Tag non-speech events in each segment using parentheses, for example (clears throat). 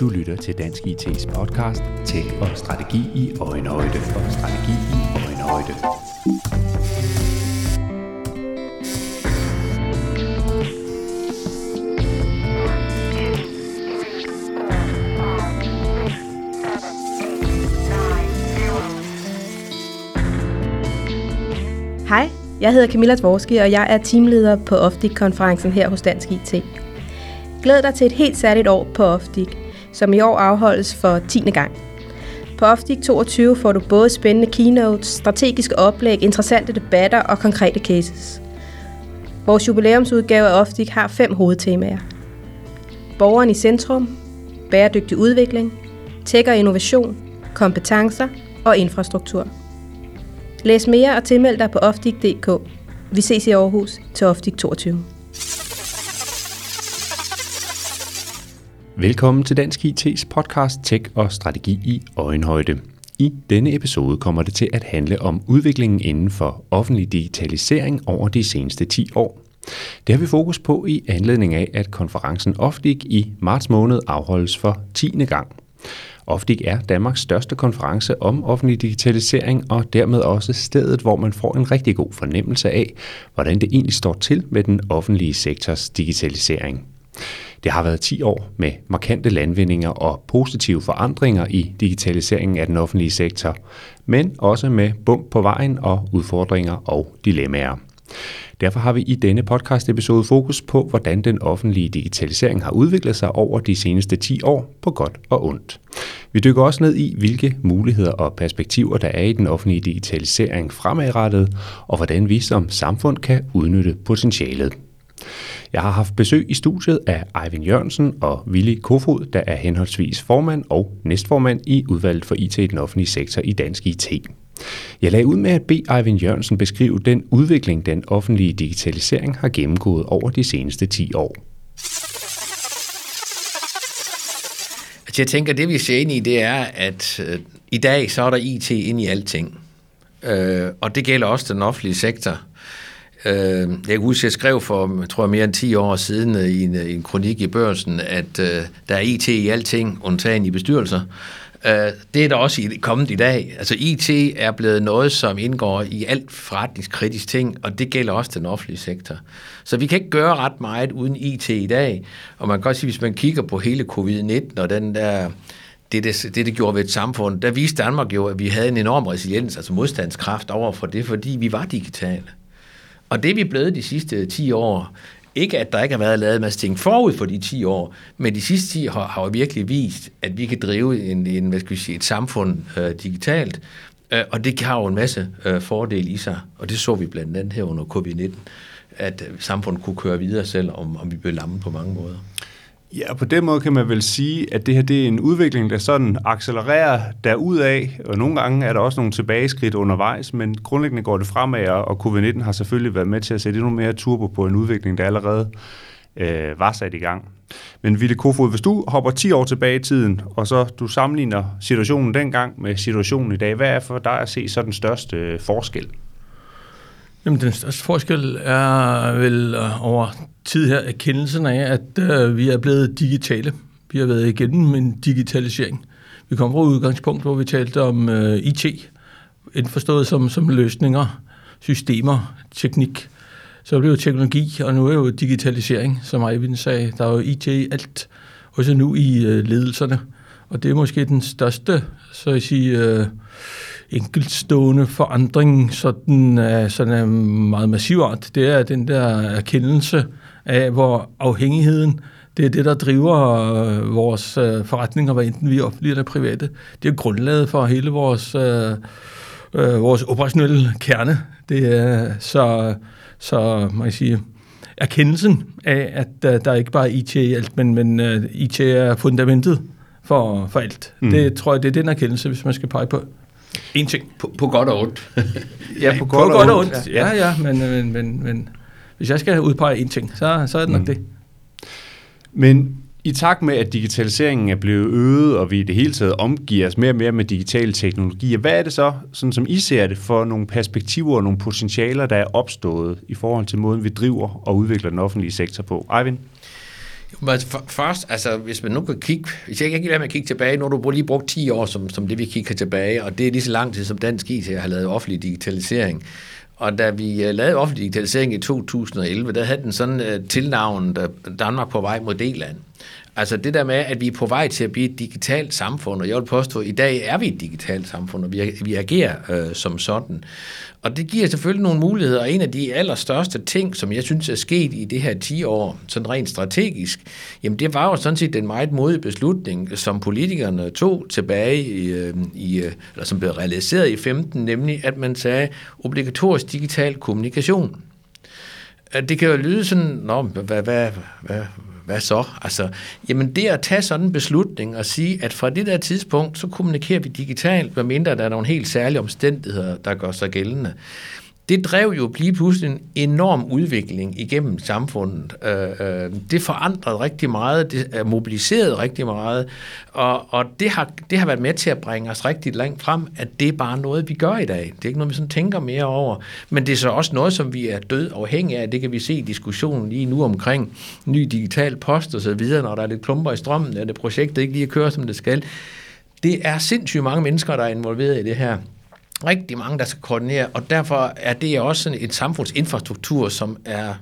Du lytter til Dansk IT's podcast Tech og Strategi i Øjenhøjde og Strategi i Øjenhøjde. Hej, jeg hedder Camilla Dvorski, og jeg er teamleder på Ofdik-konferencen her hos Dansk IT. Glæd dig til et helt særligt år på Ofdik, som i år afholdes for 10. gang. På Ofdik 22 får du både spændende keynotes, strategiske oplæg, interessante debatter og konkrete cases. Vores jubilæumsudgave af Ofdik har fem hovedtemaer. Borgeren i centrum, bæredygtig udvikling, tech og innovation, kompetencer og infrastruktur. Læs mere og tilmeld dig på ofdik.dk. Vi ses i Aarhus til Ofdik 22. Velkommen til Dansk IT's podcast Tech og Strategi i Øjenhøjde. I denne episode kommer det til at handle om udviklingen inden for offentlig digitalisering over de seneste 10 år. Det har vi fokus på i anledning af, at konferencen Ofdik i marts måned afholdes for 10. gang. Ofdik er Danmarks største konference om offentlig digitalisering, og dermed også stedet, hvor man får en rigtig god fornemmelse af, hvordan det egentlig står til med den offentlige sektors digitalisering. Det har været 10 år med markante landvindinger og positive forandringer i digitaliseringen af den offentlige sektor, men også med bump på vejen og udfordringer og dilemmaer. Derfor har vi i denne podcast episode fokus på, hvordan den offentlige digitalisering har udviklet sig over de seneste 10 år på godt og ondt. Vi dykker også ned i, hvilke muligheder og perspektiver der er i den offentlige digitalisering fremadrettet, og hvordan vi som samfund kan udnytte potentialet. Jeg har haft besøg i studiet af Eivind Jørgensen og Willy Kofod, der er henholdsvis formand og næstformand i udvalget for IT i den offentlige sektor i Dansk IT. Jeg lagde ud med at bede Eivind Jørgensen beskrive den udvikling, den offentlige digitalisering har gennemgået over de seneste 10 år. Altså jeg tænker, det vi ser ind i, det er, at øh, i dag så er der IT ind i alting. Øh, og det gælder også den offentlige sektor. Øh, jeg kan huske, jeg skrev for, jeg tror mere end 10 år siden i en, øh, en kronik i børsen, at øh, der er IT i alting, undtagen i bestyrelser. Øh, det er der også i, kommet i dag. Altså IT er blevet noget, som indgår i alt forretningskritisk ting, og det gælder også den offentlige sektor. Så vi kan ikke gøre ret meget uden IT i dag. Og man kan godt sige, hvis man kigger på hele covid-19 og den der det, det, det, det gjorde ved et samfund, der viste Danmark jo, at vi havde en enorm resiliens, altså modstandskraft over for det, fordi vi var digitale. Og det er vi blevet de sidste 10 år. Ikke at der ikke har været lavet en masse ting forud for de 10 år, men de sidste 10 har, har jo virkelig vist, at vi kan drive en, en, hvad skal vi sige, et samfund øh, digitalt, øh, og det har jo en masse øh, fordele i sig, og det så vi blandt andet her under covid-19, at øh, samfundet kunne køre videre selv, om, om vi blev lammet på mange måder. Ja, på den måde kan man vel sige, at det her det er en udvikling, der sådan accelererer derudaf, og nogle gange er der også nogle tilbageskridt undervejs, men grundlæggende går det fremad, og covid-19 har selvfølgelig været med til at sætte endnu mere turbo på en udvikling, der allerede øh, var sat i gang. Men Ville Kofod, hvis du hopper 10 år tilbage i tiden, og så du sammenligner situationen dengang med situationen i dag, hvad er for dig at se så den største øh, forskel? Jamen, den største forskel er vel øh, over tid her erkendelsen af, at øh, vi er blevet digitale. Vi har været igennem en digitalisering. Vi kom fra et udgangspunkt, hvor vi talte om øh, IT, indforstået som, som løsninger, systemer, teknik. Så blev det jo teknologi, og nu er jo digitalisering, som Eivind sagde. Der er jo IT i alt, også nu i øh, ledelserne. Og det er måske den største, så at sige, øh, enkeltstående forandring, sådan, uh, sådan er meget massiv art, det er den der erkendelse af, hvor afhængigheden, det er det, der driver øh, vores øh, forretninger, hvad enten vi er offentlige eller private. Det er grundlaget for hele vores, øh, vores operationelle kerne. Det er så, så man kan sige, erkendelsen af, at uh, der ikke bare er IT i alt, men, men uh, IT er fundamentet for, for alt. Mm. Det tror jeg, det er den erkendelse, hvis man skal pege på. En ting. På, på godt og ondt. (laughs) ja, på godt, på og, godt og ondt. Ja, ja, men, men, men, men hvis jeg skal udpege en ting, så, så er det nok mm. det. Men i takt med, at digitaliseringen er blevet øget, og vi i det hele taget omgiver os mere og mere med digitale teknologier, hvad er det så, sådan som I ser det, for nogle perspektiver og nogle potentialer, der er opstået i forhold til måden, vi driver og udvikler den offentlige sektor på? Eivind? Men først, altså, hvis man nu kan kigge, hvis jeg ikke kan lade med at kigge tilbage, nu har du lige brugt 10 år som, som det, vi kigger tilbage, og det er lige så lang tid, som Dansk IT har lavet offentlig digitalisering. Og da vi øh, lavede offentlig digitalisering i 2011, der havde den sådan uh, tilnavn Danmark på vej mod D-land. Altså det der med, at vi er på vej til at blive et digitalt samfund, og jeg vil påstå, at i dag er vi et digitalt samfund, og vi, vi agerer øh, som sådan. Og det giver selvfølgelig nogle muligheder, og en af de allerstørste ting, som jeg synes er sket i det her 10 år, sådan rent strategisk, jamen det var jo sådan set den meget modige beslutning, som politikerne tog tilbage i, øh, i øh, eller som blev realiseret i 15, nemlig at man sagde obligatorisk digital kommunikation. Det kan jo lyde sådan, Nå, hvad, hvad, hvad, hvad så? Altså, jamen det at tage sådan en beslutning og sige, at fra det der tidspunkt, så kommunikerer vi digitalt, medmindre der er nogle helt særlige omstændigheder, der gør sig gældende det drev jo lige pludselig en enorm udvikling igennem samfundet. Øh, øh, det forandrede rigtig meget, det øh, mobiliserede rigtig meget, og, og det, har, det har været med til at bringe os rigtig langt frem, at det er bare noget, vi gør i dag. Det er ikke noget, vi sådan tænker mere over, men det er så også noget, som vi er død afhængige af. Det kan vi se i diskussionen lige nu omkring ny digital post og så videre, når der er lidt klumper i strømmen, at det projektet ikke lige kører, som det skal. Det er sindssygt mange mennesker, der er involveret i det her rigtig mange, der skal koordinere, og derfor er det også sådan et samfundsinfrastruktur, som er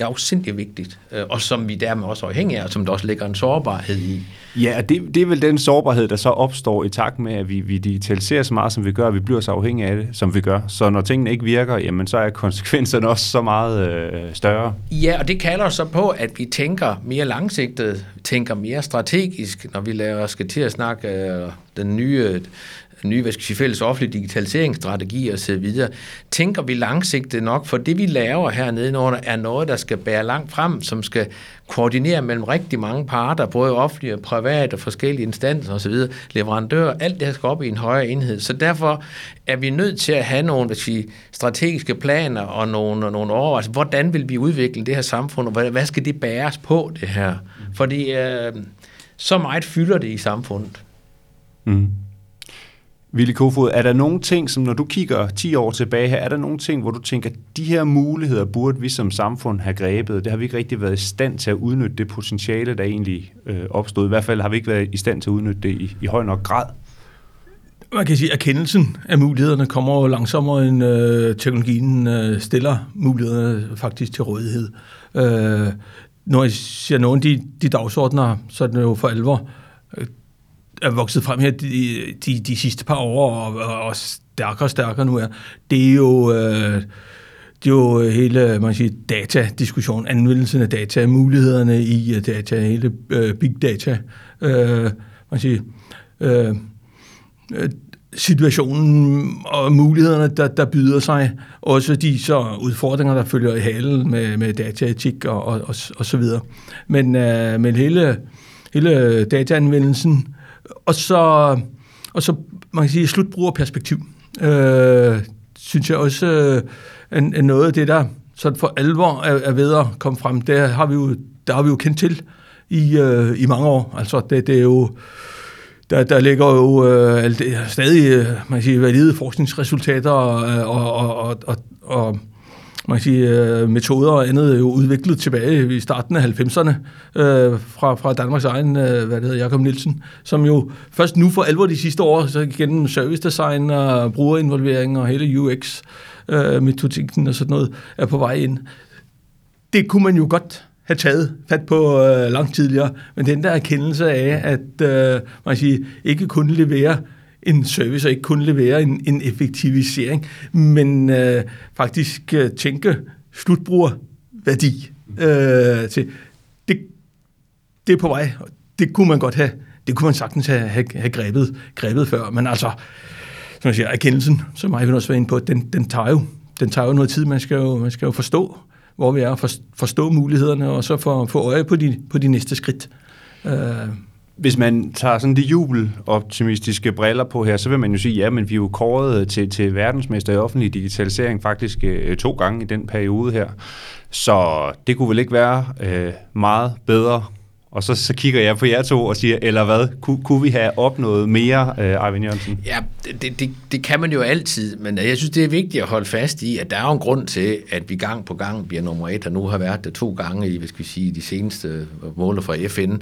ja, afsindig vigtigt, øh, og som vi dermed også er afhængige af, og som der også ligger en sårbarhed i. Ja, det, det er vel den sårbarhed, der så opstår i takt med, at vi, vi digitaliserer så meget, som vi gør, og vi bliver så afhængige af det, som vi gør. Så når tingene ikke virker, jamen så er konsekvenserne også så meget øh, større. Ja, og det kalder så på, at vi tænker mere langsigtet, tænker mere strategisk, når vi laver, skal til at snakke øh, den nye nye, hvad skal sige, fælles offentlige digitaliseringsstrategi og så videre, tænker vi langsigtet nok, for det vi laver hernede under er noget, der skal bære langt frem, som skal koordinere mellem rigtig mange parter, både offentlige og private forskellige instanser osv., leverandører, alt det her skal op i en højere enhed. Så derfor er vi nødt til at have nogle sige, strategiske planer og nogle, nogle overvejelser. Hvordan vil vi udvikle det her samfund, og hvad skal det bæres på, det her? Fordi øh, så meget fylder det i samfundet. Mm. Ville Kofod, er der nogle ting, som når du kigger 10 år tilbage her, er der nogle ting, hvor du tænker, at de her muligheder burde vi som samfund have grebet? Det har vi ikke rigtig været i stand til at udnytte det potentiale, der egentlig øh, opstod. I hvert fald har vi ikke været i stand til at udnytte det i, i høj nok grad. Man kan sige, at erkendelsen af mulighederne kommer jo langsommere, end øh, teknologien øh, stiller mulighederne faktisk til rådighed. Øh, når jeg siger nogle af de, de dagsordner, så er det jo for alvor øh, er vokset frem her de, de, de sidste par år, og, og stærkere og stærkere nu er, det er jo... Øh, det er jo hele man siger, datadiskussionen, anvendelsen af data, mulighederne i data, hele øh, big data, øh, man siger, øh, øh, situationen og mulighederne, der, der byder sig, også de så udfordringer, der følger i halen med, med dataetik og, og, og, og så videre. Men, øh, men hele, hele dataanvendelsen og så, og så man kan sige, slutbrugerperspektiv, øh, synes jeg også øh, er, er noget af det, der sådan for alvor er, er ved at komme frem. Det har vi jo, der har vi jo kendt til i, øh, i mange år. Altså, det, det er jo, der, der ligger jo øh, stadig øh, man kan sige, valide forskningsresultater og, og, og, og, og man kan sige, øh, metoder og andet er jo udviklet tilbage i starten af 90'erne øh, fra, fra Danmarks egen, øh, hvad det hedder, Jakob Nielsen, som jo først nu for alvor de sidste år, så gennem service design og brugerinvolvering og hele UX, øh, metodikken og sådan noget, er på vej ind. Det kunne man jo godt have taget fat på øh, langt tidligere, men den der erkendelse af, at øh, man kan sige, ikke kun levere en service og ikke kun levere en, en effektivisering, men øh, faktisk øh, tænke slutbrugerværdi øh, til. Det, det er på vej. Det kunne man godt have, det kunne man sagtens have, have, have grebet, grebet før, men altså, som jeg siger, erkendelsen, som mig vil også være inde på, den, den, tager jo, den tager jo noget tid. Man skal jo, man skal jo forstå, hvor vi er, forstå mulighederne, og så få, få øje på de, på de næste skridt. Øh, hvis man tager sådan de jubeloptimistiske briller på her, så vil man jo sige, ja, men vi er jo kåret til, til verdensmester i offentlig digitalisering faktisk øh, to gange i den periode her. Så det kunne vel ikke være øh, meget bedre Og så, så kigger jeg på jer to og siger, eller hvad, Kun, kunne vi have opnået mere, øh, Arvind Jørgensen? Ja, det, det, det kan man jo altid, men øh, jeg synes, det er vigtigt at holde fast i, at der er jo en grund til, at vi gang på gang bliver nummer et, og nu har været det to gange i, hvad skal vi sige, de seneste måler fra FN.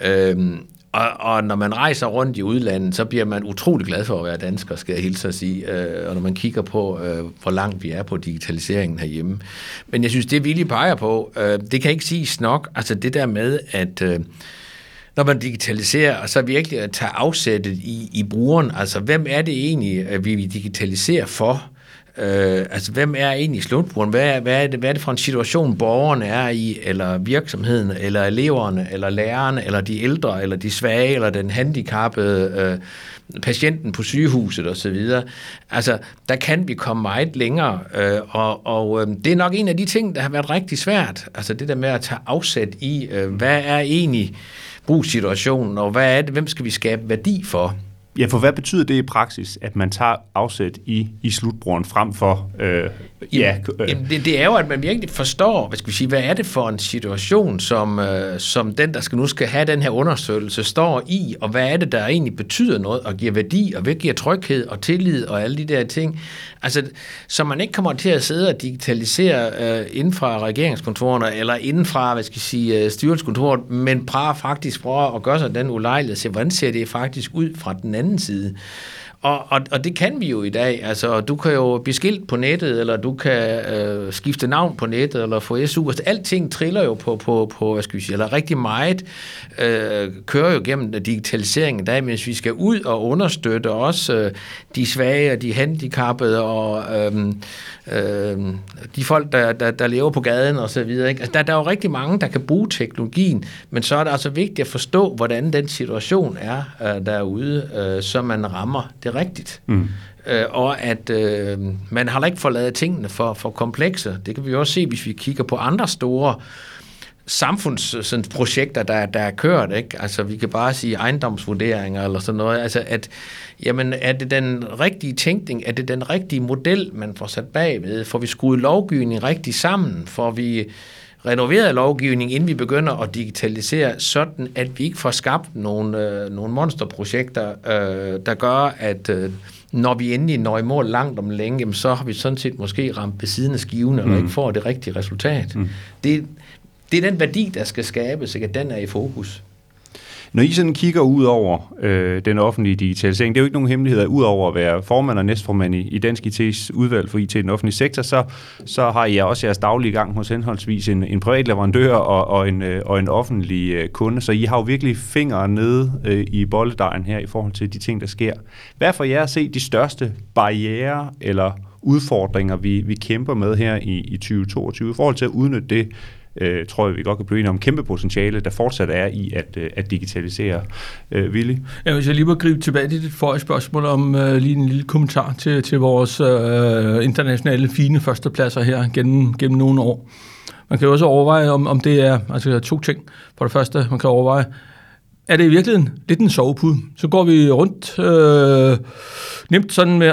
Øhm, og, og når man rejser rundt i udlandet, så bliver man utrolig glad for at være dansker, skal jeg hilse at sige. Øh, og når man kigger på, øh, hvor langt vi er på digitaliseringen herhjemme. Men jeg synes, det vi lige peger på, øh, det kan ikke siges nok. Altså det der med, at... Øh, når man digitaliserer, og så virkelig at tage afsættet i, i brugeren, altså hvem er det egentlig, at vi digitaliserer for? Øh, altså, hvem er egentlig slutbrugeren? Hvad er, hvad, er det, hvad er det for en situation, borgerne er i, eller virksomheden, eller eleverne, eller lærerne, eller de ældre, eller de svage, eller den handicappede, øh, patienten på sygehuset osv. Altså, der kan vi komme meget længere, øh, og, og øh, det er nok en af de ting, der har været rigtig svært. Altså, det der med at tage afsæt i, øh, hvad er egentlig brugssituationen, og hvad er det, hvem skal vi skabe værdi for? Ja, for hvad betyder det i praksis, at man tager afsæt i, i slutbrugeren frem for... Øh, ja, øh. Jamen, det, det er jo, at man virkelig forstår, hvad skal vi sige, hvad er det for en situation, som, øh, som den, der skal nu skal have den her undersøgelse, står i, og hvad er det, der egentlig betyder noget, og giver værdi, og hvad giver tryghed og tillid, og alle de der ting. Altså, så man ikke kommer til at sidde og digitalisere øh, inden fra regeringskontorerne, eller inden fra, hvad skal jeg sige, øh, styrelseskontoret, men prøve faktisk prøve at gøre sig den ulejlighed, se, hvordan ser det faktisk ud fra den anden side. Og, og, og det kan vi jo i dag. Altså, du kan jo blive skilt på nettet, eller du kan øh, skifte navn på nettet, eller få SU. Altså, alting triller jo på, på, på hvad skal vi sige, eller rigtig meget øh, kører jo gennem digitaliseringen i dag, mens vi skal ud og understøtte også øh, de svage og de handicappede og øh, øh, de folk, der, der, der lever på gaden og så videre. Ikke? Altså, der, der er jo rigtig mange, der kan bruge teknologien, men så er det altså vigtigt at forstå, hvordan den situation er øh, derude, øh, så man rammer det rigtigt. Mm. Øh, og at øh, man har ikke forladet tingene for, for komplekse. Det kan vi også se, hvis vi kigger på andre store samfundsprojekter, der, der er kørt. Ikke? Altså, vi kan bare sige ejendomsvurderinger eller sådan noget. Altså, at, jamen, er det den rigtige tænkning? Er det den rigtige model, man får sat bagved? Får vi skruet lovgivning rigtig sammen? Får vi renoveret lovgivning, inden vi begynder at digitalisere, sådan at vi ikke får skabt nogle, øh, nogle monsterprojekter, øh, der gør, at øh, når vi endelig når i mål langt om længe, jamen, så har vi sådan set måske ramt ved siden af skiven, eller mm. ikke får det rigtige resultat. Mm. Det, det er den værdi, der skal skabes, ikke? den er i fokus. Når I sådan kigger ud over øh, den offentlige digitalisering, det er jo ikke nogen hemmelighed, at ud over at være formand og næstformand i, i Dansk IT's udvalg for IT i den offentlige sektor, så, så har I også jeres daglige gang hos henholdsvis en, en privat leverandør og, og, en, øh, og en offentlig øh, kunde. Så I har jo virkelig fingre nede øh, i bolledejen her i forhold til de ting, der sker. Hvad for jer at se de største barriere eller udfordringer, vi, vi kæmper med her i, i 2022 i forhold til at udnytte det øh, tror jeg, vi godt kan blive enige om, kæmpe potentiale, der fortsat er i at, øh, at digitalisere. Øh, Willy? Ja, hvis jeg lige må gribe tilbage til dit forrige spørgsmål om øh, lige en lille kommentar til, til vores øh, internationale fine førstepladser her gennem, gennem nogle år. Man kan jo også overveje, om, om det er altså to ting. For det første, man kan overveje, er det i virkeligheden lidt en sovepude. Så går vi rundt øh, nemt sådan med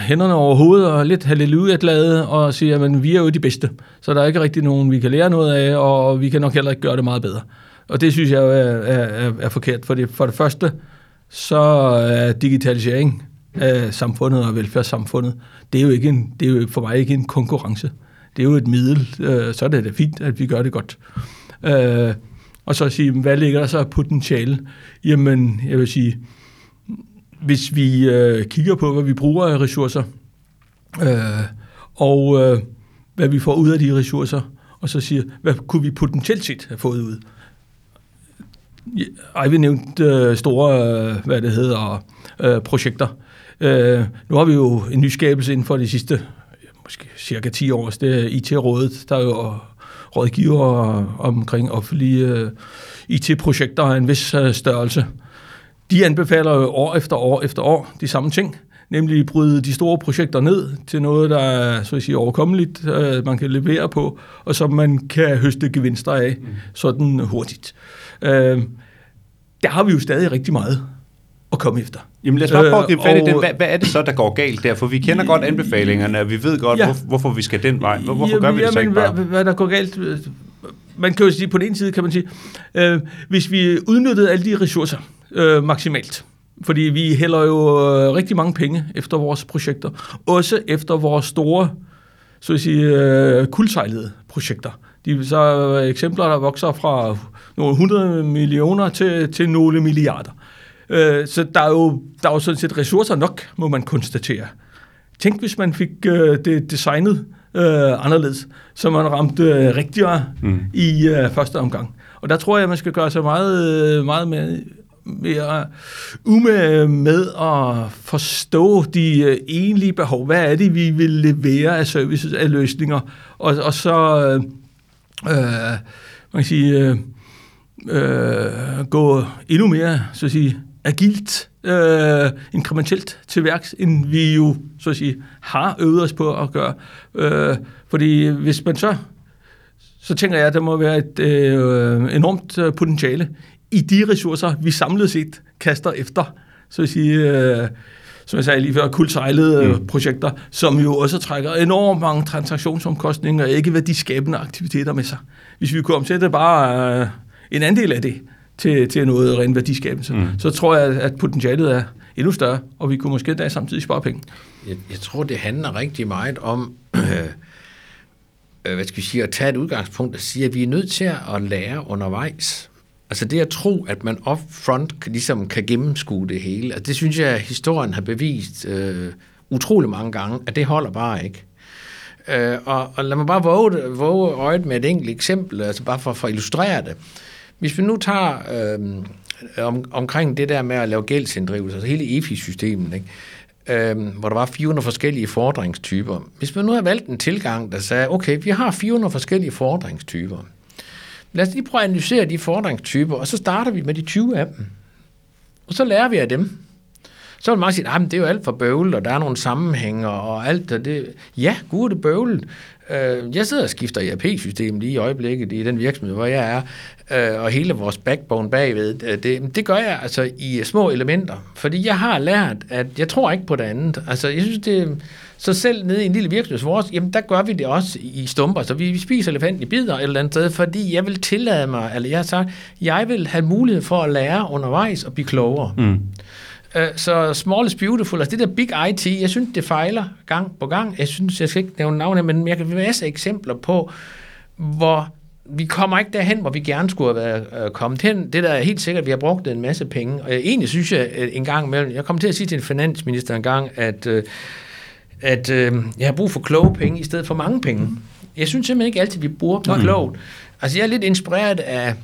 hænderne over hovedet og lidt halleluja-glade og siger, at vi er jo de bedste. Så der er ikke rigtig nogen, vi kan lære noget af, og vi kan nok heller ikke gøre det meget bedre. Og det synes jeg er, er, er, er forkert, for det, for det første, så er digitalisering af samfundet og velfærdssamfundet, det er jo, ikke en, det er jo for mig ikke en konkurrence. Det er jo et middel, øh, så er det da fint, at vi gør det godt. Øh, og så sige, hvad ligger der så af potentiale? Jamen, jeg vil sige, hvis vi øh, kigger på, hvad vi bruger af ressourcer, øh, og øh, hvad vi får ud af de ressourcer, og så siger, hvad kunne vi potentielt set have fået ud? vi nævnte øh, store, øh, hvad det hedder, øh, projekter. Øh, nu har vi jo en nyskabelse inden for de sidste måske cirka 10 år, det er IT-rådet, der er jo rådgiver omkring offentlige øh, IT-projekter af en vis øh, størrelse. De anbefaler jo år efter år efter år de samme ting, nemlig bryde de store projekter ned til noget, der er så at sige, overkommeligt, øh, man kan levere på, og som man kan høste gevinster af mm. sådan hurtigt. Øh, der har vi jo stadig rigtig meget at komme efter. Jamen lad os bare prøve at gribe fat i den. Hvad, hvad er det så, der går galt der? For vi kender godt anbefalingerne, og vi ved godt, ja. hvor, hvorfor vi skal den vej. Hvor, hvorfor jamen, gør vi det så ikke bare? Hvad, hvad der går galt? man kan jo sige, på den ene side kan man sige, øh, hvis vi udnyttede alle de ressourcer øh, maksimalt, fordi vi hælder jo øh, rigtig mange penge efter vores projekter, også efter vores store, så at sige, øh, kuldsejlede projekter. De så er eksempler, der vokser fra nogle 100 millioner til, til nogle milliarder. Øh, så der er, jo, der er jo sådan set ressourcer nok, må man konstatere. Tænk, hvis man fik øh, det designet øh, anderledes, så man ramte øh, rigtigere mm. i øh, første omgang. Og der tror jeg, man skal gøre sig meget, øh, meget mere, mere umage med at forstå de øh, egentlige behov. Hvad er det, vi vil levere af services, af løsninger? Og, og så øh, øh, man kan sige, øh, øh, gå endnu mere så at sige, agilt, øh, inkrementelt til værks, end vi jo så at sige, har øvet os på at gøre. Øh, fordi hvis man så, så tænker jeg, at der må være et øh, enormt øh, potentiale i de ressourcer, vi samlet set kaster efter. Så at sige, øh, som jeg sagde lige før, kuldsejlede mm. projekter, som jo også trækker enormt mange transaktionsomkostninger og ikke værdiskabende aktiviteter med sig. Hvis vi kunne omsætte bare øh, en andel af det til, til noget ren værdiskabelse, mm. så tror jeg, at potentialet er endnu større, og vi kunne måske da samtidig spare penge. Jeg, jeg tror, det handler rigtig meget om, øh, (clears throat) øh, hvad skal vi sige, at tage et udgangspunkt og sige, at vi er nødt til at lære undervejs. Altså det at tro, at man upfront ligesom kan gennemskue det hele, altså det synes jeg, at historien har bevist øh, utrolig mange gange, at det holder bare ikke. Øh, og, og lad mig bare våge, våge øjet med et enkelt eksempel, altså bare for, for at illustrere det. Hvis vi nu tager øh, om, omkring det der med at lave gældsinddrivelse, altså hele EFI-systemet, ikke? Øh, hvor der var 400 forskellige fordringstyper. Hvis man nu har valgt en tilgang, der sagde, okay, vi har 400 forskellige fordringstyper, Lad os lige prøve at analysere de fordringstyper, og så starter vi med de 20 af dem. Og så lærer vi af dem. Så vil man sige, ah, at det er jo alt for bøvlet, og der er nogle sammenhænge og alt. Og det. Ja, gud det bøvlet. Øh, jeg sidder og skifter ERP-system lige i øjeblikket i den virksomhed, hvor jeg er, øh, og hele vores backbone bagved, øh, det, det gør jeg altså i øh, små elementer, fordi jeg har lært, at jeg tror ikke på det andet. Altså, jeg synes, det så selv nede i en lille virksomhed vores, jamen der gør vi det også i stumper. Så vi, vi spiser elefanten i bidder et eller andet sted, fordi jeg vil tillade mig, eller jeg har sagt, jeg vil have mulighed for at lære undervejs og blive klogere. Mm. Uh, så small is beautiful, altså det der big IT, jeg synes, det fejler gang på gang. Jeg synes, jeg skal ikke nævne navne, men jeg kan af eksempler på, hvor vi kommer ikke derhen, hvor vi gerne skulle have været uh, kommet hen. Det der er helt sikkert, at vi har brugt en masse penge. Og egentlig synes jeg en gang imellem, jeg kom til at sige til en finansminister en gang, at at øh, jeg har brug for kloge penge i stedet for mange penge. Jeg synes simpelthen ikke altid, vi bruger dem mm. klogt. Altså, jeg er lidt inspireret af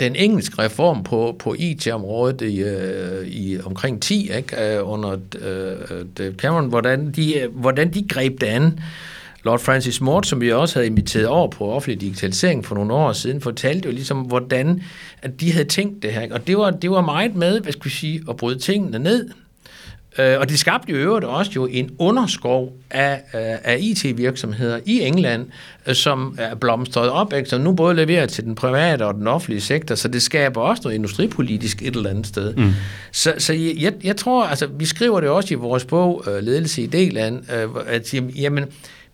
den engelske reform på, på IT-området i, øh, i omkring 10, ikke, øh, under uh, Cameron, hvordan de, hvordan de greb det an. Lord Francis Mort, som vi også havde inviteret over på offentlig digitalisering for nogle år siden, fortalte jo ligesom, hvordan at de havde tænkt det her. Og det var, det var meget med, hvad skal vi sige, at bryde tingene ned, Øh, og det skabte jo øvrigt også jo en underskov af, øh, af IT-virksomheder i England, øh, som er blomstret op, ikke? som nu både leverer til den private og den offentlige sektor, så det skaber også noget industripolitisk et eller andet sted. Mm. Så, så jeg, jeg tror, altså vi skriver det også i vores bog, Ledelse i D-land, at jamen,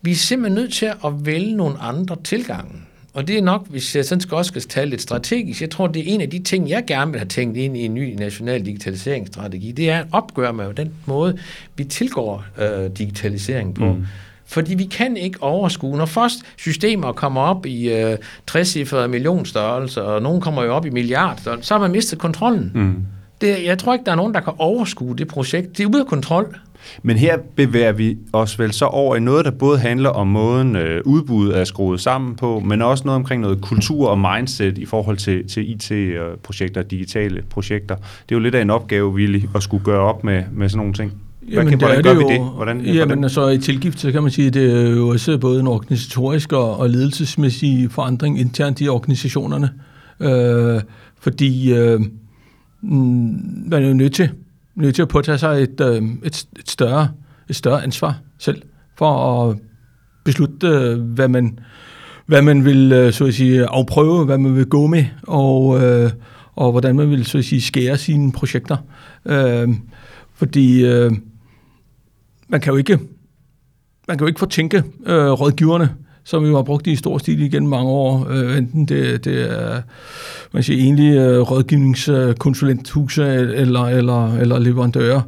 vi er simpelthen nødt til at vælge nogle andre tilgange. Og det er nok, hvis jeg sådan skal også skal tale lidt strategisk, jeg tror, det er en af de ting, jeg gerne vil have tænkt ind i en ny national digitaliseringsstrategi, det er at opgøre med den måde, vi tilgår øh, digitalisering på. Mm. Fordi vi kan ikke overskue, når først systemer kommer op i øh, 60 millionstørrelse, og nogen kommer jo op i milliard, så har man mistet kontrollen. Mm. Det, jeg tror ikke, der er nogen, der kan overskue det projekt. Det er ude af kontrol. Men her bevæger vi os vel så over i noget, der både handler om måden øh, udbuddet er skruet sammen på, men også noget omkring noget kultur og mindset i forhold til, til IT-projekter, digitale projekter. Det er jo lidt af en opgave, Willy, at skulle gøre op med, med sådan nogle ting. Hvad jamen, kan, hvordan gør det vi det? Hvordan, jamen, hvordan? altså i tilgift, så kan man sige, at det er jo også både en organisatorisk og, og ledelsesmæssig forandring internt i organisationerne. Øh, fordi øh, man er jo nødt til nødt til at påtage sig et, øh, et, et, større, et større ansvar selv for at beslutte, øh, hvad man, hvad man vil øh, så at sige, afprøve, hvad man vil gå med, og, øh, og hvordan man vil så at sige, skære sine projekter. Øh, fordi øh, man kan jo ikke man kan jo ikke fortænke øh, rådgiverne som vi har brugt i stor stil igennem mange år, øh, enten det, det er man siger, egentlig øh, rådgivningskonsulenthuse eller, eller, eller leverandører,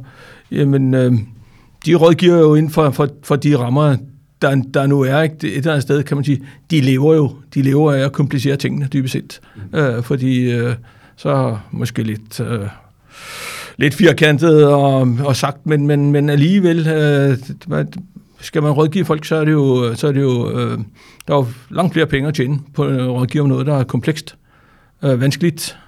jamen øh, de rådgiver jo inden for, for, for de rammer, der, der nu er ikke, et eller andet sted, kan man sige, de lever jo, de lever af at komplicere tingene dybest set, mm. øh, fordi øh, så måske lidt... Øh, lidt firkantet og, og sagt, men, men, men alligevel, øh, skal man rådgive folk, så er det jo, så er det jo øh, der er jo langt flere penge at tjene på at rådgive om noget, der er komplekst, øh, vanskeligt,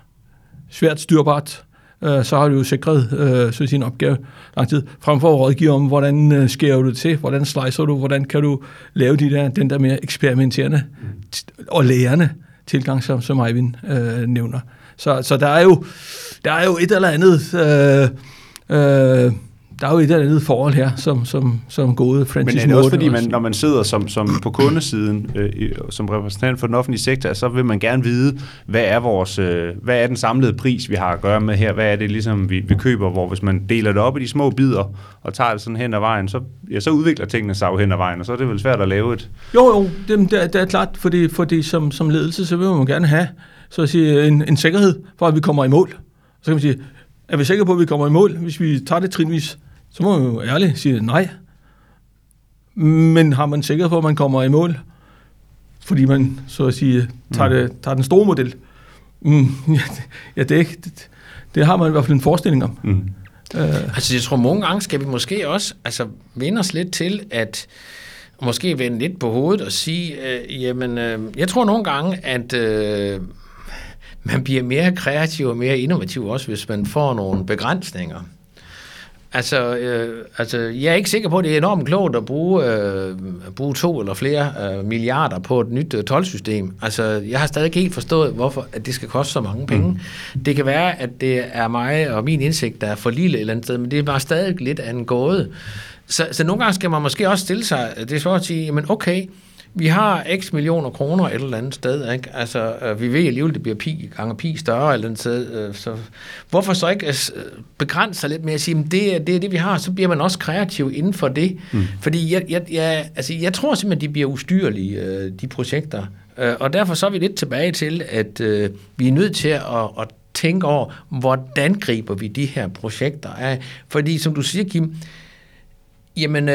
svært styrbart, øh, så har du jo sikret øh, så sin opgave lang tid, frem for at rådgive om, hvordan øh, skærer du det til, hvordan slicer du, hvordan kan du lave de der, den der mere eksperimenterende og lærende tilgang, som, som Eivind øh, nævner. Så, så der, er jo, der er jo et eller andet... Øh, øh, der er jo et eller andet forhold her, som, som, som gode Francis Men er det også fordi, man, når man sidder som, som på kundesiden, øh, som repræsentant for den offentlige sektor, så vil man gerne vide, hvad er, vores, øh, hvad er den samlede pris, vi har at gøre med her? Hvad er det, ligesom vi, vi køber, hvor hvis man deler det op i de små bidder og tager det sådan hen ad vejen, så, ja, så udvikler tingene sig jo hen ad vejen, og så er det vel svært at lave et... Jo, jo, det, det, er, det er klart, fordi, fordi som, som ledelse, så vil man gerne have så at sige, en, en sikkerhed for, at vi kommer i mål. Så kan man sige, er vi sikre på, at vi kommer i mål, hvis vi tager det trinvis? Så må man jo ærligt sige nej. Men har man sikkerhed på, at man kommer i mål, fordi man, så at sige, tager, mm. det, tager den store model? Mm, (laughs) ja, det, er ikke, det, det har man i hvert fald en forestilling om. Mm. Uh, altså, jeg tror, mange gange skal vi måske også altså, vende os lidt til, at måske vende lidt på hovedet og sige, øh, jamen, øh, jeg tror nogle gange, at øh, man bliver mere kreativ og mere innovativ også, hvis man får nogle begrænsninger. Altså, øh, altså, jeg er ikke sikker på, at det er enormt klogt at bruge, øh, bruge to eller flere øh, milliarder på et nyt øh, tolvsystem. Altså, jeg har stadig ikke helt forstået, hvorfor at det skal koste så mange penge. Mm. Det kan være, at det er mig og min indsigt, der er for lille et eller andet sted, men det er bare stadig lidt af en gåde. Så, så nogle gange skal man måske også stille sig, det er at sige, jamen okay, vi har x millioner kroner et eller andet sted, ikke? Altså, øh, vi ved alligevel, det bliver pi gange pi større eller andet sted, øh, så hvorfor så ikke øh, begrænse sig lidt med at sige, at det, det er det, vi har, så bliver man også kreativ inden for det. Mm. Fordi jeg, jeg, jeg, altså, jeg tror simpelthen, de bliver ustyrlige, de projekter. Og derfor så er vi lidt tilbage til, at vi er nødt til at, at tænke over, hvordan griber vi de her projekter af. Fordi som du siger, Kim, jamen,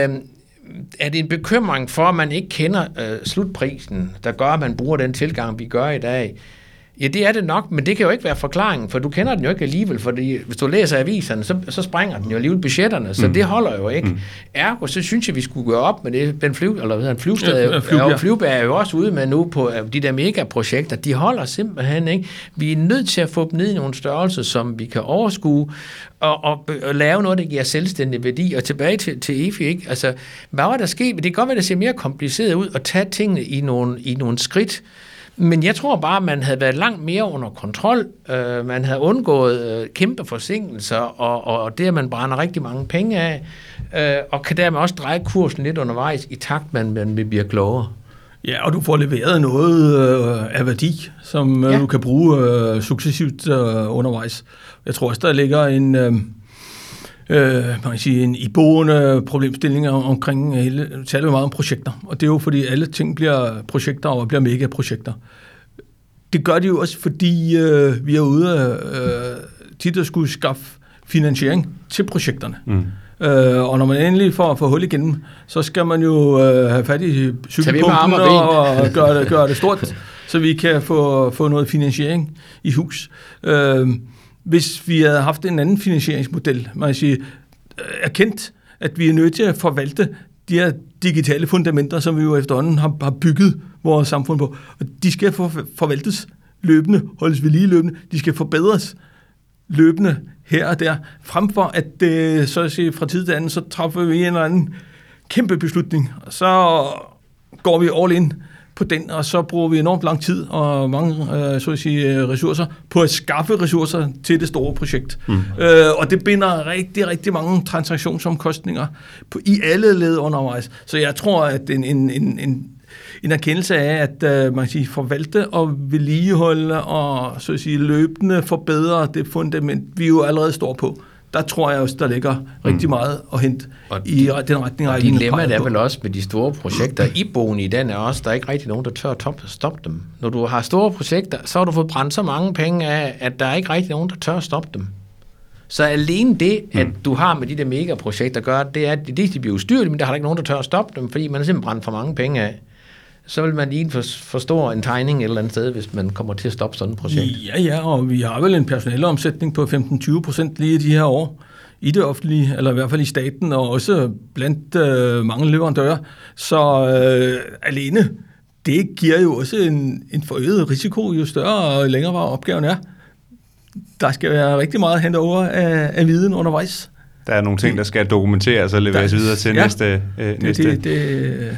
er det en bekymring for, at man ikke kender øh, slutprisen, der gør, at man bruger den tilgang, vi gør i dag? Ja, det er det nok, men det kan jo ikke være forklaringen, for du kender den jo ikke alligevel, fordi hvis du læser aviserne, så, så springer den jo alligevel budgetterne, så mm. det holder jo ikke. Mm. Ergo, så synes jeg, vi skulle gøre op med det. Den flyv, eller hvad en flyvsted, ja, flyv, ja. Flyvbær er jo også ude med nu på de der megaprojekter. De holder simpelthen ikke. Vi er nødt til at få dem ned i nogle størrelser, som vi kan overskue, og, og, og lave noget, der giver selvstændig værdi. Og tilbage til, til EFI, ikke? Altså, hvad var der sket? Det kan godt være, det ser mere kompliceret ud at tage tingene i nogle, i nogle skridt, men jeg tror bare, at man havde været langt mere under kontrol. Øh, man havde undgået øh, kæmpe forsinkelser, og, og, og det, at man brænder rigtig mange penge af, øh, og kan dermed også dreje kursen lidt undervejs, i takt man, man bliver klogere. Ja, og du får leveret noget øh, af værdi, som øh, ja. du kan bruge øh, successivt øh, undervejs. Jeg tror også, der ligger en... Øh, øh, man kan sige, en iboende problemstilling omkring hele, taler vi meget om projekter, og det er jo fordi alle ting bliver projekter og bliver megaprojekter. Det gør de jo også, fordi øh, vi er ude øh, tit at skulle skaffe finansiering til projekterne. Mm. Øh, og når man endelig får, får hul igennem, så skal man jo øh, have fat i cykelpumpen og, og gøre, det, gøre det stort, (laughs) så vi kan få, få noget finansiering i hus. Øh, hvis vi havde haft en anden finansieringsmodel, man kan sige, øh, erkendt, at vi er nødt til at forvalte de her digitale fundamenter, som vi jo efterhånden har, har bygget vores samfund på. Og de skal for, forvaltes løbende, holdes ved lige løbende, de skal forbedres løbende her og der, frem for at øh, så at sige, fra tid til anden, så træffer vi en eller anden kæmpe beslutning, og så går vi all in på den, og så bruger vi enormt lang tid og mange øh, så at sige, øh, ressourcer på at skaffe ressourcer til det store projekt. Mm. Øh, og det binder rigtig, rigtig mange transaktionsomkostninger på, i alle led undervejs. Så jeg tror, at en, en, en, en en erkendelse af, at uh, man kan sige, forvalte og vedligeholde og så at sige, løbende forbedre det fundament, vi jo allerede står på. Der tror jeg også, der ligger rigtig meget at hente Og i den retning. Og dilemmaet er vel også med de store projekter. (clears throat) Iboen i den er også, der er ikke rigtig nogen, der tør at top- stoppe dem. Når du har store projekter, så har du fået brændt så mange penge af, at der er ikke rigtig nogen, der tør at stoppe dem. Så alene det, at du har med de der megaprojekter at gøre, det er, at de, de bliver ustyrlige, men der er ikke nogen, der tør at stoppe dem, fordi man har simpelthen brændt for mange penge af. Så vil man lige for, forstå en tegning et eller andet sted, hvis man kommer til at stoppe sådan et projekt. Ja, ja, og vi har vel en personaleomsætning på 15-20 procent lige i de her år i det offentlige, eller i hvert fald i staten, og også blandt øh, mange leverandører. Så øh, alene, det giver jo også en, en forøget risiko, jo større og længere opgaven er. Der skal være rigtig meget hentet over af, af viden undervejs. Der er nogle ting, der skal dokumenteres og leveres Der- videre til ja. næste, øh, Det, næste det, det,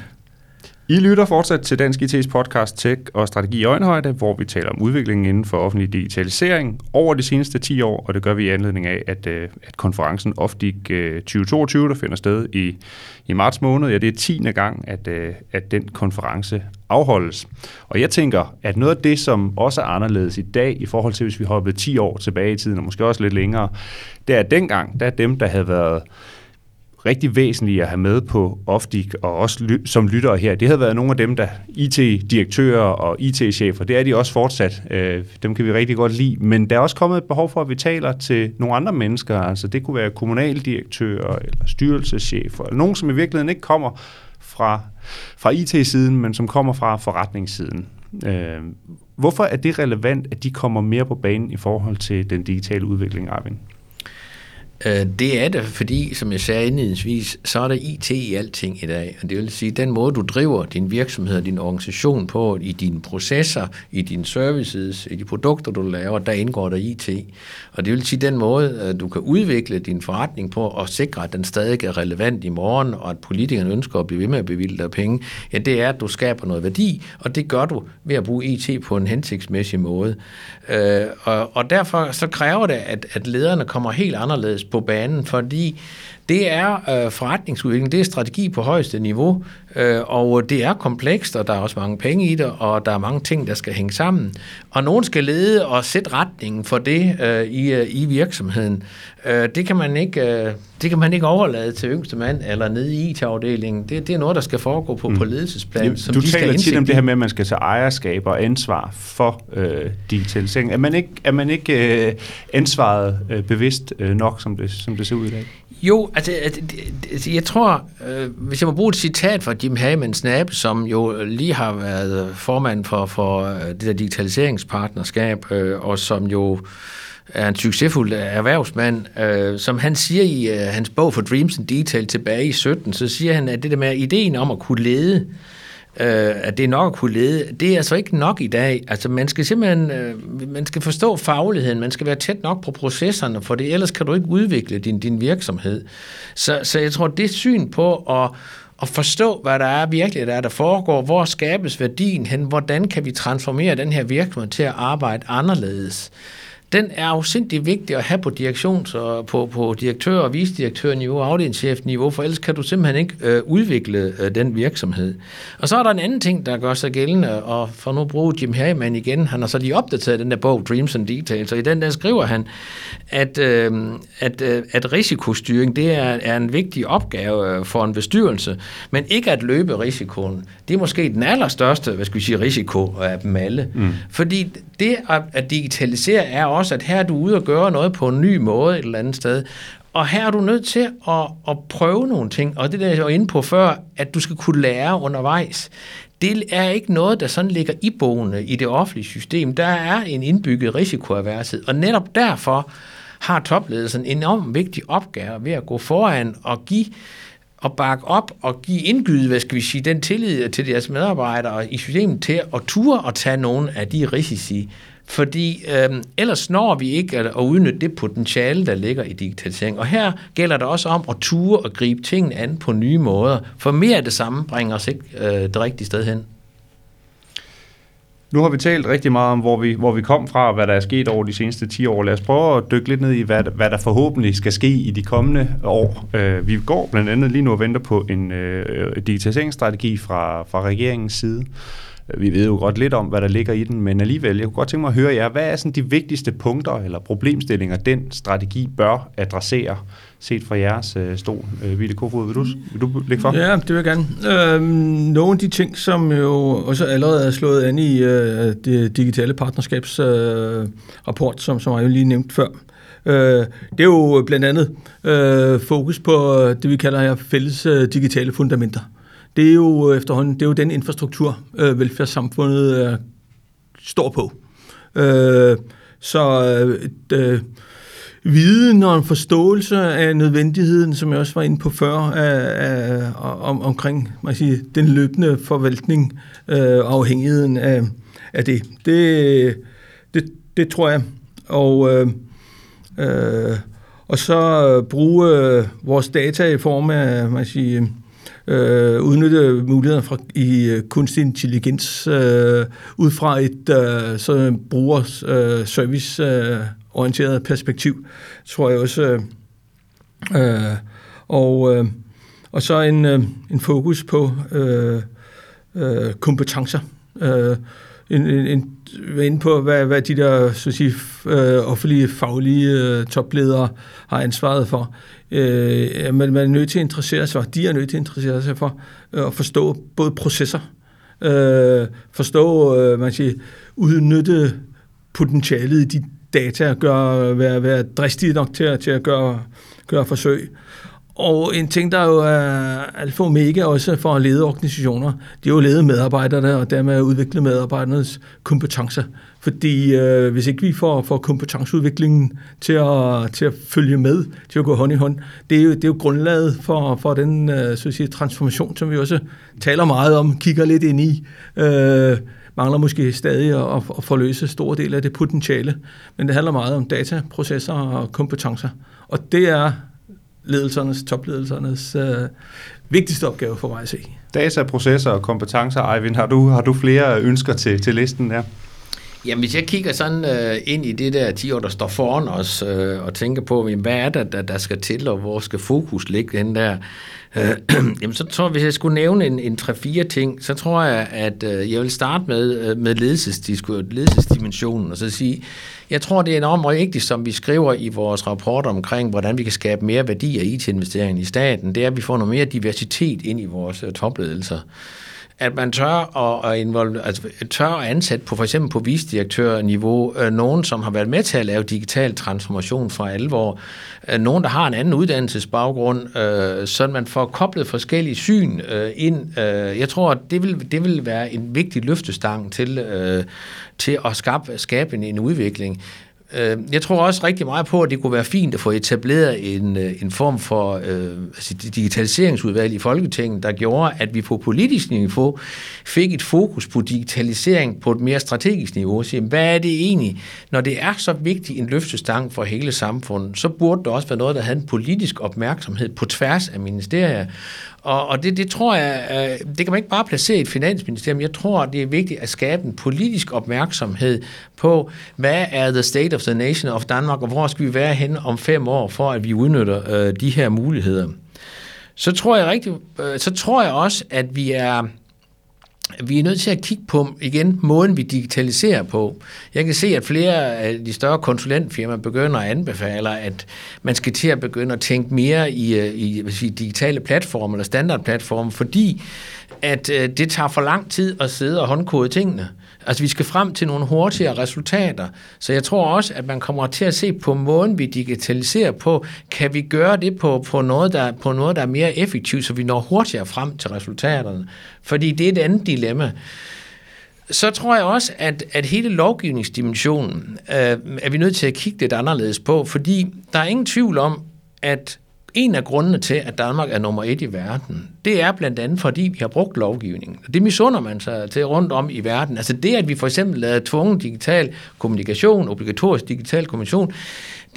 i lytter fortsat til Dansk IT's podcast Tech og Strategi i Øjenhøjde, hvor vi taler om udviklingen inden for offentlig digitalisering over de seneste 10 år, og det gør vi i anledning af, at, øh, at konferencen Ofdig 2022, øh, der finder sted i, i marts måned, ja, det er 10. gang, at, øh, at den konference afholdes. Og jeg tænker, at noget af det, som også er anderledes i dag, i forhold til hvis vi hoppede 10 år tilbage i tiden, og måske også lidt længere, det er at dengang, der er dem, der havde været rigtig væsentlige at have med på Ofdik, og også ly- som lyttere her, det havde været nogle af dem, der IT-direktører og IT-chefer, det er de også fortsat. Øh, dem kan vi rigtig godt lide, men der er også kommet et behov for, at vi taler til nogle andre mennesker, altså det kunne være kommunaldirektører eller styrelseschefer, eller nogen, som i virkeligheden ikke kommer fra, fra IT-siden, men som kommer fra forretningssiden. Øh, hvorfor er det relevant, at de kommer mere på banen i forhold til den digitale udvikling, Arvind? Øh, Det er det, fordi, som jeg sagde indledningsvis, så er der IT i alting i dag. Og det vil sige, den måde, du driver din virksomhed og din organisation på, i dine processer, i dine services, i de produkter, du laver, der indgår der IT. Og det vil sige, den måde, øh, du kan udvikle din forretning på og sikre, at den stadig er relevant i morgen, og at politikerne ønsker at blive ved med at bevilge dig penge, ja, det er, at du skaber noget værdi, og det gør du ved at bruge IT på en hensigtsmæssig måde. Øh, og, og derfor så kræver det, at, at lederne kommer helt anderledes på banen, fordi det er øh, forretningsudvikling, det er strategi på højeste niveau, øh, og det er komplekst, og der er også mange penge i det, og der er mange ting, der skal hænge sammen. Og nogen skal lede og sætte retningen for det øh, i, øh, i virksomheden. Øh, det, kan man ikke, øh, det kan man ikke overlade til yngste mand eller nede i IT-afdelingen. Det, det er noget, der skal foregå på, på ledelsesplan, som du de skal taler tit om det her med, at man skal tage ejerskab og ansvar for øh, digitalisering. Er man ikke, er man ikke øh, ansvaret øh, bevidst øh, nok, som det, som det ser ud i dag? Jo, altså, altså, jeg tror, øh, hvis jeg må bruge et citat fra Jim Hammond Snap, som jo lige har været formand for, for øh, det der digitaliseringspartnerskab, øh, og som jo er en succesfuld erhvervsmand, øh, som han siger i øh, hans bog for Dreams in Detail tilbage i 17, så siger han, at det der med ideen om at kunne lede, øh, øh, at det er nok at kunne lede, det er altså ikke nok i dag. Altså man skal simpelthen, øh, man skal forstå fagligheden, man skal være tæt nok på processerne, for det, ellers kan du ikke udvikle din, din virksomhed. Så, så jeg tror, det syn på at, at forstå, hvad der er virkelig, der er, der foregår, hvor skabes værdien hen, hvordan kan vi transformere den her virksomhed til at arbejde anderledes, den er afsindig vigtig at have på direktions- og på, på direktør- og vicedirektørniveau og afdelingschefniveau, for ellers kan du simpelthen ikke øh, udvikle øh, den virksomhed. Og så er der en anden ting, der gør sig gældende, og for nu at bruge Jim Harriman igen, han har så lige opdateret den der bog, Dreams and Details, og i den der skriver han, at, øh, at, øh, at risikostyring, det er, er en vigtig opgave øh, for en bestyrelse, men ikke at løbe risikoen. Det er måske den allerstørste, hvad skal vi sige, risiko af dem alle. Mm. Fordi det at, at digitalisere er også, at her er du ude og gøre noget på en ny måde et eller andet sted. Og her er du nødt til at, at prøve nogle ting. Og det der, jeg var inde på før, at du skal kunne lære undervejs. Det er ikke noget, der sådan ligger iboende i det offentlige system. Der er en indbygget risikoavershed. Og netop derfor har topledelsen en enormt vigtig opgave ved at gå foran og give og bakke op og give indgyde, hvad skal vi sige, den tillid til deres medarbejdere i systemet til at ture og tage nogle af de risici. Fordi øh, ellers når vi ikke at, at udnytte det potentiale, der ligger i digitalisering. Og her gælder det også om at ture og gribe tingene an på nye måder. For mere af det samme bringer os ikke øh, det rigtige sted hen. Nu har vi talt rigtig meget om, hvor vi, hvor vi kom fra, og hvad der er sket over de seneste 10 år. Lad os prøve at dykke lidt ned i, hvad, hvad der forhåbentlig skal ske i de kommende år. Øh, vi går blandt andet lige nu og venter på en øh, digitaliseringsstrategi fra, fra regeringens side. Vi ved jo godt lidt om, hvad der ligger i den, men alligevel, jeg kunne godt tænke mig at høre jer, hvad er sådan de vigtigste punkter eller problemstillinger, den strategi bør adressere, set fra jeres øh, stol? Øh, Ville Kofod, vil du, vil du lægge for? Ja, det vil jeg gerne. Øh, nogle af de ting, som jo også allerede er slået an i øh, det digitale partnerskabsrapport, øh, rapport, som, som jeg jo lige nævnt før, øh, det er jo blandt andet øh, fokus på det, vi kalder her fælles øh, digitale fundamenter. Det er jo øh, efterhånden det er jo den infrastruktur, øh, velfærdssamfundet øh, står på. Øh, så øh, øh, viden og en forståelse af nødvendigheden, som jeg også var inde på før, af, af, om, omkring man sige, den løbende forvaltning øh, afhængigheden af, af det. det. Det, det tror jeg. Og, øh, øh, og så øh, bruge øh, vores data i form af man siger, øh, udnytte muligheder fra, i øh, kunstig intelligens øh, ud fra et øh, så brugers øh, service øh, orienteret perspektiv, tror jeg også. Øh, øh, og, øh, og så en, øh, en fokus på øh, øh, kompetencer. Øh, en, en, en, inde på, hvad, hvad de der så at sige, øh, offentlige faglige øh, topledere har ansvaret for. Øh, man, man er nødt til at interessere sig for, de er nødt til at interessere sig for øh, at forstå både processer, øh, forstå, øh, man siger, udnytte potentialet i de data gøre, være, være dristige nok til, til at gøre, gøre forsøg. Og en ting, der jo er alfa og omega også for at lede organisationer, det er jo at lede medarbejderne og dermed udvikle medarbejdernes kompetencer. Fordi øh, hvis ikke vi får, får kompetenceudviklingen til at, til at følge med, til at gå hånd i hånd, det er jo, det er jo grundlaget for, for den øh, så at sige, transformation, som vi også taler meget om, kigger lidt ind i. Øh, mangler måske stadig at, at forløse store del af det potentiale. Men det handler meget om data, processer og kompetencer. Og det er ledelsernes, topledelsernes øh, vigtigste opgave for mig at se. Data, processer og kompetencer. Eivind, har du, har du flere ønsker til, til listen der? Jamen, hvis jeg kigger sådan øh, ind i det der 10 år, der står foran os, øh, og tænker på, jamen, hvad er det, der, der skal til, og hvor skal fokus ligge den der, øh, (clears throat) jamen, så tror jeg, hvis jeg skulle nævne en, en 3-4 ting, så tror jeg, at øh, jeg vil starte med, øh, med ledelsesdimensionen, og så sige, jeg tror, det er enormt vigtigt, som vi skriver i vores rapport omkring, hvordan vi kan skabe mere værdi af IT-investeringen i staten, det er, at vi får noget mere diversitet ind i vores øh, topledelser at man tør at, at, involve, altså, tør at ansætte på for eksempel på visdirektørniveau øh, nogen, som har været med til at lave digital transformation for alvor. Øh, nogen, der har en anden uddannelsesbaggrund, øh, så man får koblet forskellige syn øh, ind. Øh, jeg tror, det vil, det vil være en vigtig løftestang til, øh, til at skabe, skabe en, en udvikling. Øh, jeg tror også rigtig meget på, at det kunne være fint at få etableret en, øh, en form for øh, altså digitaliseringsudvalg i Folketinget, der gjorde, at vi på politisk niveau fik et fokus på digitalisering på et mere strategisk niveau. Så, hvad er det egentlig, når det er så vigtig en løftestang for hele samfundet, så burde det også være noget, der havde en politisk opmærksomhed på tværs af ministerier. Og, og det, det tror jeg, øh, det kan man ikke bare placere i et finansministerium. Jeg tror, det er vigtigt at skabe en politisk opmærksomhed på, hvad er the state of the nation of Danmark, og hvor skal vi være hen om fem år, for at vi udnytter øh, de her muligheder. Så tror jeg rigtig, øh, så tror jeg også, at vi er vi er nødt til at kigge på igen måden, vi digitaliserer på. Jeg kan se, at flere af de større konsulentfirmaer begynder at anbefale, at man skal til at begynde at tænke mere i, øh, i hvad sige, digitale platforme eller standardplatforme, fordi at øh, det tager for lang tid at sidde og håndkode tingene. Altså, vi skal frem til nogle hurtigere resultater. Så jeg tror også, at man kommer til at se på måden, vi digitaliserer på. Kan vi gøre det på, på, noget, der, på noget, der er mere effektivt, så vi når hurtigere frem til resultaterne? Fordi det er et andet dilemma så tror jeg også, at, at hele lovgivningsdimensionen øh, er vi nødt til at kigge lidt anderledes på, fordi der er ingen tvivl om, at en af grundene til, at Danmark er nummer et i verden, det er blandt andet, fordi vi har brugt lovgivningen. Det misunder man sig til rundt om i verden. Altså det, at vi for eksempel lavede tvungen digital kommunikation, obligatorisk digital kommunikation,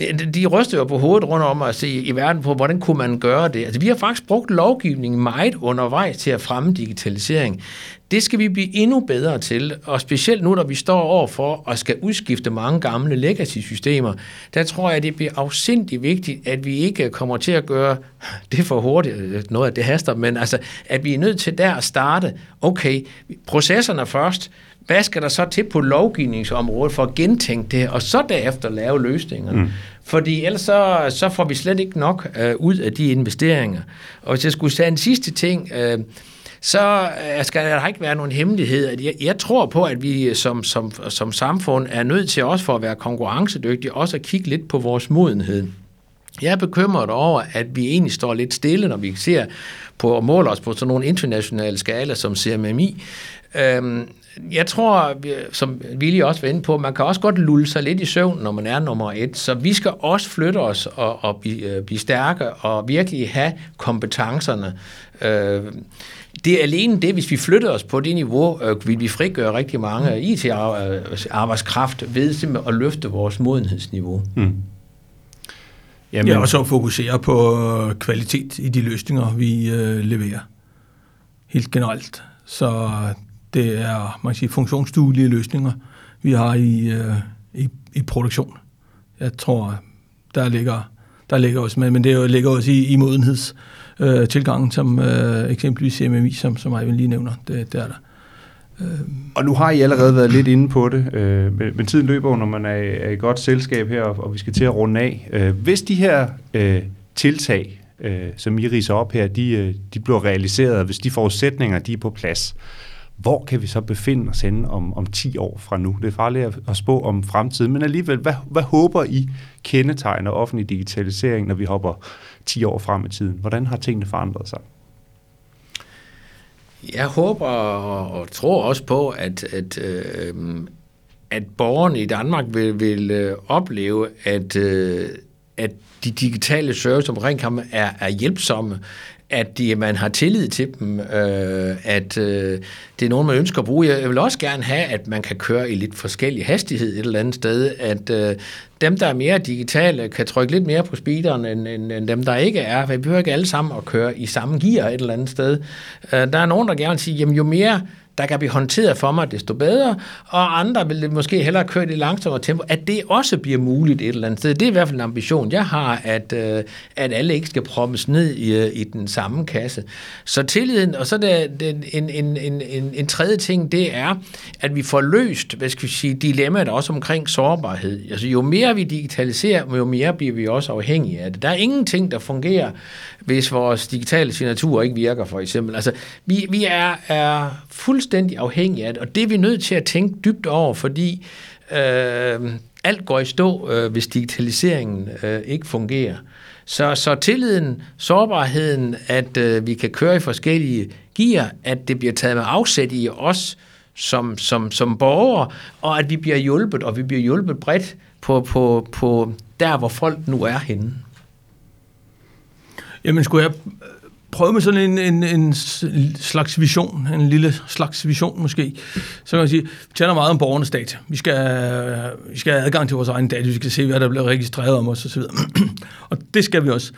de, de ryster jo på hovedet rundt om at se i verden på, hvordan kunne man gøre det. Altså, vi har faktisk brugt lovgivningen meget undervejs til at fremme digitalisering. Det skal vi blive endnu bedre til, og specielt nu, når vi står over for at skal udskifte mange gamle legacy-systemer, der tror jeg, det bliver afsindig vigtigt, at vi ikke kommer til at gøre (laughs) det for hurtigt. Øh, noget af det haster, men altså, at vi er nødt til der at starte, okay, processerne først, hvad skal der så til på lovgivningsområdet for at gentænke det, og så derefter lave løsningerne? Mm. Fordi ellers så, så får vi slet ikke nok øh, ud af de investeringer. Og hvis jeg skulle sige en sidste ting, øh, så øh, skal der ikke være nogen hemmelighed. Jeg, jeg tror på, at vi som, som, som samfund er nødt til også for at være konkurrencedygtige, også at kigge lidt på vores modenhed. Jeg er bekymret over, at vi egentlig står lidt stille, når vi ser på at måle os på sådan nogle internationale skala som CMMI. Øhm, jeg tror, som Willy også var inde på, man kan også godt lulle sig lidt i søvn, når man er nummer et. Så vi skal også flytte os og, og blive, øh, blive stærke og virkelig have kompetencerne. Øh, det er alene det, hvis vi flytter os på det niveau, øh, vil vi frigøre rigtig mange IT-arbejdskraft ved simpelthen at løfte vores modenhedsniveau. Mm. Jamen. Ja, og så fokusere på øh, kvalitet i de løsninger, vi øh, leverer. Helt generelt. Så det er man kan sige, funktionsduelige løsninger, vi har i, øh, i, i produktion. Jeg tror, der ligger, der ligger også med, men det ligger også i, i modenheds øh, tilgangen, som øh, eksempelvis CMMI, som, som Ivan lige nævner. Det, det er der. Og nu har I allerede været lidt inde på det, øh, men, men tiden løber når man er, er i godt selskab her, og, og vi skal til at runde af. Øh, hvis de her øh, tiltag, øh, som I riser op her, de, øh, de bliver realiseret, hvis de forudsætninger de er på plads, hvor kan vi så befinde os henne om, om 10 år fra nu? Det er farligt at, at spå om fremtiden, men alligevel, hvad, hvad håber I kendetegner offentlig digitalisering, når vi hopper 10 år frem i tiden? Hvordan har tingene forandret sig? Jeg håber og tror også på, at, at, øh, at borgerne i Danmark vil, vil øh, opleve, at, øh, at de digitale service omkring ham er, er hjælpsomme, at de, man har tillid til dem, øh, at øh, det er nogen, man ønsker at bruge. Jeg vil også gerne have, at man kan køre i lidt forskellig hastighed et eller andet sted, at øh, dem, der er mere digitale, kan trykke lidt mere på speederen, end, end, end dem, der ikke er. Vi behøver ikke alle sammen at køre i samme gear et eller andet sted. Øh, der er nogen, der gerne vil sige, jamen jo mere der kan blive håndteret for mig, desto bedre, og andre vil måske hellere køre i langsommere tempo, at det også bliver muligt et eller andet sted. Det er i hvert fald en ambition, jeg har, at, øh, at alle ikke skal proppes ned i, øh, i den samme kasse. Så tilliden, og så er det, en, en, en, en, en tredje ting, det er, at vi får løst, hvad skal vi sige, dilemmaet også omkring sårbarhed. Altså jo mere vi digitaliserer, jo mere bliver vi også afhængige af det. Der er ingenting, der fungerer, hvis vores digitale signatur ikke virker, for eksempel. Altså, vi, vi er, er fuldstændig afhængige af det, og det er vi nødt til at tænke dybt over, fordi øh, alt går i stå, øh, hvis digitaliseringen øh, ikke fungerer. Så, så tilliden, sårbarheden, at øh, vi kan køre i forskellige gear, at det bliver taget med afsæt i os som, som, som borgere, og at vi bliver hjulpet, og vi bliver hjulpet bredt på, på, på der, hvor folk nu er henne. Jamen, skulle jeg prøve med sådan en, en, en slags vision, en lille slags vision måske, så kan man sige, vi taler meget om borgernes data. Vi skal, øh, vi skal have adgang til vores egen data, vi skal se, hvad der bliver registreret om os osv. (clears throat) og det skal vi også.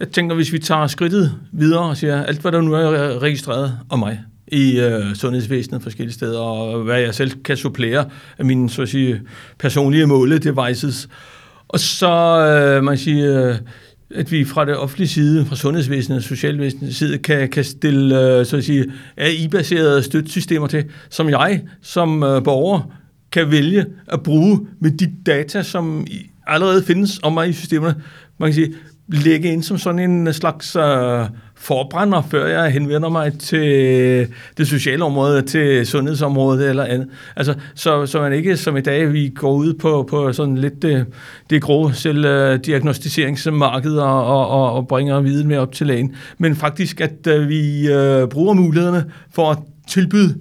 Jeg tænker, hvis vi tager skridtet videre og siger, alt hvad der nu er registreret om mig, i øh, sundhedsvæsenet forskellige steder, og hvad jeg selv kan supplere af mine så at sige, personlige måle devices. Og så, øh, man siger, øh, at vi fra det offentlige side, fra sundhedsvæsenet og socialvæsenets side, kan, kan stille øh, så at sige, AI-baserede støttesystemer til, som jeg som øh, borger kan vælge at bruge med de data, som allerede findes om mig i systemerne. Man kan sige, lægge ind som sådan en øh, slags øh, forbrænder, før jeg henvender mig til det sociale område, til sundhedsområdet eller andet. Altså, så, så man ikke som i dag, vi går ud på, på sådan lidt det, det grå selvdiagnostiseringsmarked og, og, og, og bringer viden med op til lægen, men faktisk, at øh, vi øh, bruger mulighederne for at tilbyde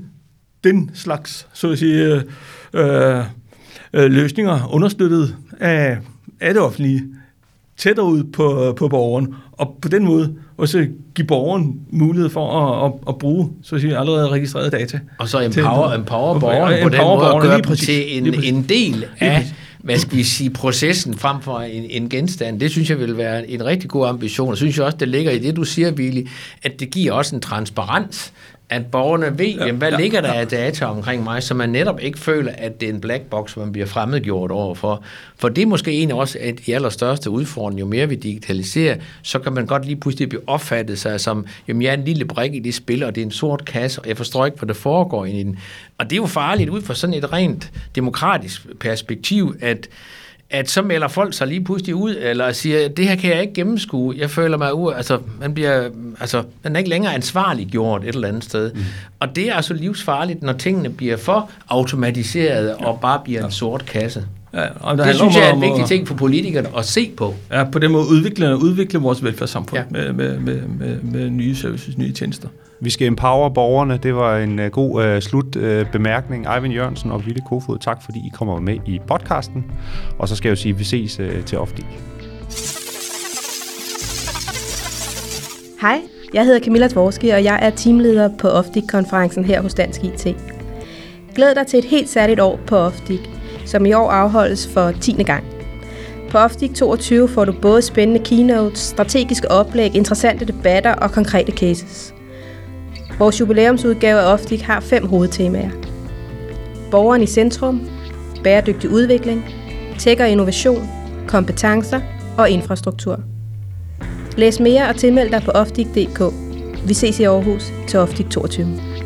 den slags, så at sige, øh, øh, løsninger understøttet af, af det offentlige tættere ud på, på borgeren, og på den måde også give borgeren mulighed for at, at, at bruge så at sige, allerede registrerede data. Og så empower, til, empower borgeren på den måde og gøre dem til en, en del af hvad skal vi sige, processen frem for en, en genstand, det synes jeg vil være en rigtig god ambition. Og synes jeg også, det ligger i det, du siger, Willy, at det giver også en transparens at borgerne ved, Ja, jamen, hvad ja, ligger der ja. af data omkring mig, så man netop ikke føler, at det er en black box, man bliver fremmedgjort overfor. For det er måske en også af de allerstørste udfordringer. Jo mere vi digitaliserer, så kan man godt lige pludselig blive opfattet sig som, jamen jeg er en lille brik i det spil, og det er en sort kasse, og jeg forstår ikke, hvad der foregår i den. Og det er jo farligt ud fra sådan et rent demokratisk perspektiv, at at så melder folk sig lige pludselig ud, eller siger, det her kan jeg ikke gennemskue, jeg føler mig ud, altså man bliver, altså man er ikke længere ansvarlig gjort et eller andet sted. Mm. Og det er altså livsfarligt, når tingene bliver for automatiseret og bare bliver en sort kasse. Ja, og der Det synes jeg er en at- vigtig ting for politikerne at se på. Ja, på den måde udvikle, udvikle vores velfærdssamfund Ja. med, med, med, med, med nye services, nye tjenester. Vi skal empower borgerne. Det var en uh, god uh, slutbemærkning. Uh, bemærkning. Eivind Jørgensen og Ville Kofod, tak fordi I kommer med i podcasten. Og så skal jeg jo sige, at vi ses uh, til ofte. Hej, jeg hedder Camilla Dvorski, og jeg er teamleder på Ofdik-konferencen her hos Dansk IT. Glæd dig til et helt særligt år på Ofdik, som i år afholdes for 10. gang. På Ofdik 22 får du både spændende keynotes, strategiske oplæg, interessante debatter og konkrete cases. Vores jubilæumsudgave af Ofdik har fem hovedtemaer. Borgeren i centrum, bæredygtig udvikling, tech og innovation, kompetencer og infrastruktur. Læs mere og tilmeld dig på ofdik.dk. Vi ses i Aarhus til Ofdik 22.